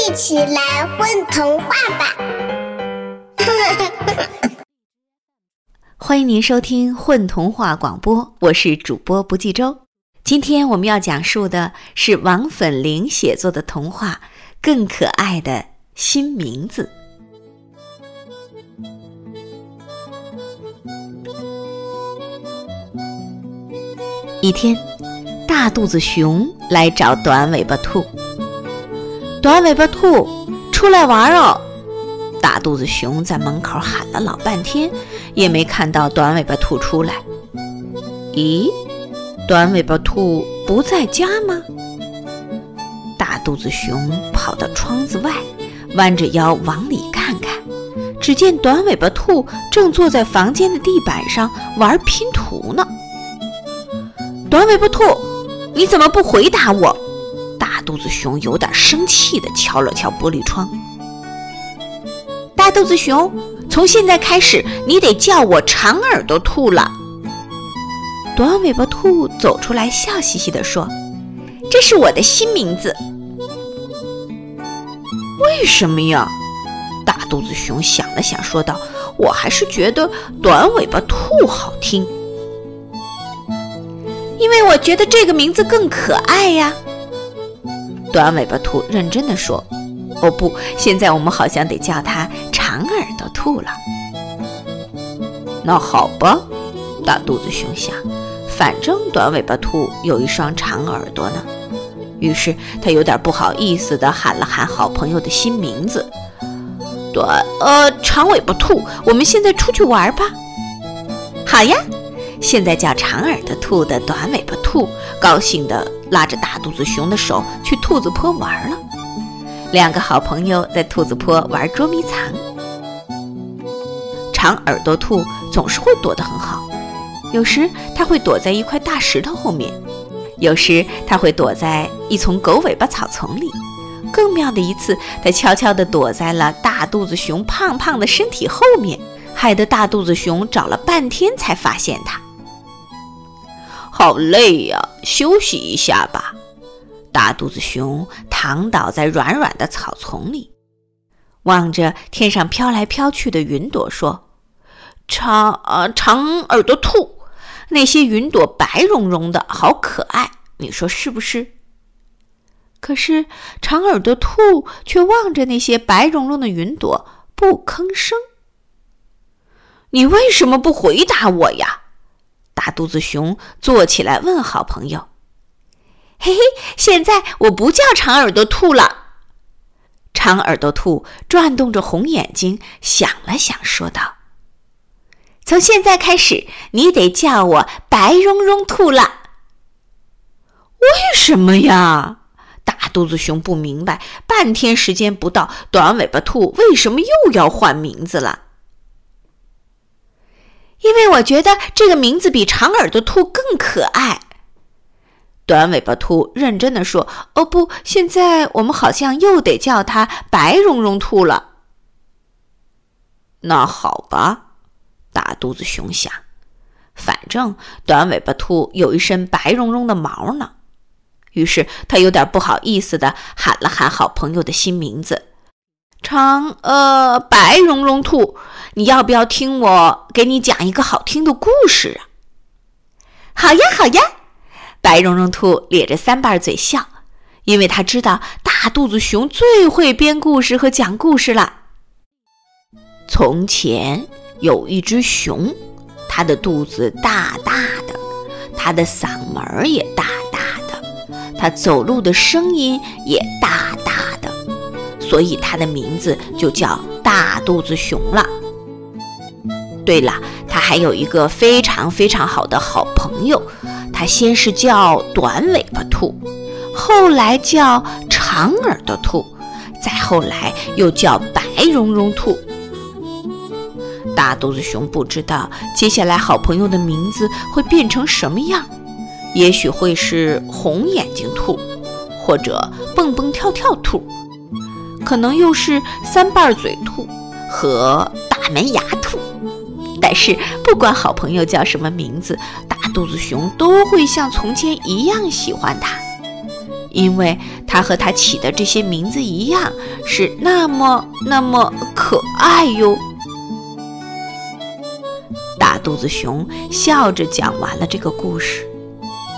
一起来混童话吧！欢迎您收听混童话广播，我是主播不计周。今天我们要讲述的是王粉玲写作的童话《更可爱的新名字》。一天，大肚子熊来找短尾巴兔。短尾巴兔，出来玩哦！大肚子熊在门口喊了老半天，也没看到短尾巴兔出来。咦，短尾巴兔不在家吗？大肚子熊跑到窗子外，弯着腰往里看看，只见短尾巴兔正坐在房间的地板上玩拼图呢。短尾巴兔，你怎么不回答我？大肚子熊有点生气地敲了敲玻璃窗。大肚子熊，从现在开始，你得叫我长耳朵兔了。短尾巴兔走出来，笑嘻嘻地说：“这是我的新名字。”为什么呀？大肚子熊想了想，说道：“我还是觉得短尾巴兔好听。”因为我觉得这个名字更可爱呀。短尾巴兔认真的说：“哦不，现在我们好像得叫它长耳朵兔了。”那好吧，大肚子熊想，反正短尾巴兔有一双长耳朵呢。于是他有点不好意思的喊了喊好朋友的新名字：“短呃，长尾巴兔，我们现在出去玩吧。”好呀。现在叫长耳朵兔的短尾巴兔高兴地拉着大肚子熊的手去兔子坡玩了。两个好朋友在兔子坡玩捉迷藏。长耳朵兔总是会躲得很好，有时它会躲在一块大石头后面，有时它会躲在一丛狗尾巴草丛里。更妙的一次，它悄悄地躲在了大肚子熊胖胖的身体后面，害得大肚子熊找了半天才发现它。好累呀，休息一下吧。大肚子熊躺倒在软软的草丛里，望着天上飘来飘去的云朵，说：“长呃长耳朵兔，那些云朵白茸茸的，好可爱，你说是不是？”可是长耳朵兔却望着那些白茸茸的云朵，不吭声。你为什么不回答我呀？大肚子熊坐起来问好朋友：“嘿嘿，现在我不叫长耳朵兔了。”长耳朵兔转动着红眼睛，想了想，说道：“从现在开始，你得叫我白茸茸兔了。”为什么呀？大肚子熊不明白，半天时间不到，短尾巴兔为什么又要换名字了？因为我觉得这个名字比长耳朵兔更可爱。短尾巴兔认真的说：“哦不，现在我们好像又得叫它白绒绒兔了。”那好吧，大肚子熊想，反正短尾巴兔有一身白绒绒的毛呢。于是他有点不好意思的喊了喊好朋友的新名字：“长呃白绒绒兔。”你要不要听我给你讲一个好听的故事啊？好呀，好呀！白绒绒兔咧着三瓣嘴笑，因为他知道大肚子熊最会编故事和讲故事了。从前有一只熊，它的肚子大大的，它的嗓门也大大的，它走路的声音也大大的，所以它的名字就叫大肚子熊了。对了，它还有一个非常非常好的好朋友，它先是叫短尾巴兔，后来叫长耳朵兔，再后来又叫白绒绒兔。大肚子熊不知道接下来好朋友的名字会变成什么样，也许会是红眼睛兔，或者蹦蹦跳跳兔，可能又是三瓣嘴兔和大门牙兔。但是，不管好朋友叫什么名字，大肚子熊都会像从前一样喜欢他。因为它和它起的这些名字一样，是那么那么可爱哟。大肚子熊笑着讲完了这个故事，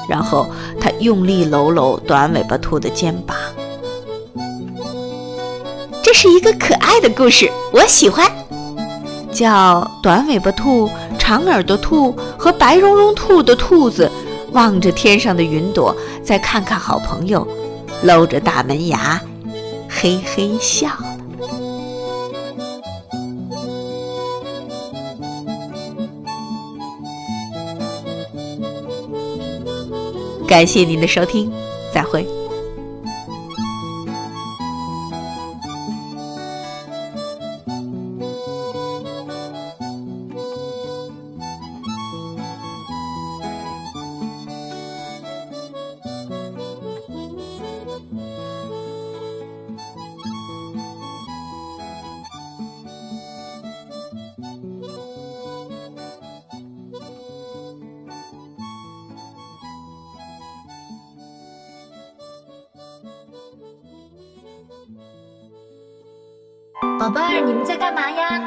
然后他用力搂搂短尾巴兔的肩膀。这是一个可爱的故事，我喜欢。叫短尾巴兔、长耳朵兔和白茸茸兔的兔子，望着天上的云朵，再看看好朋友，露着大门牙，嘿嘿笑了。感谢您的收听，再会。宝贝儿，你们在干嘛呀？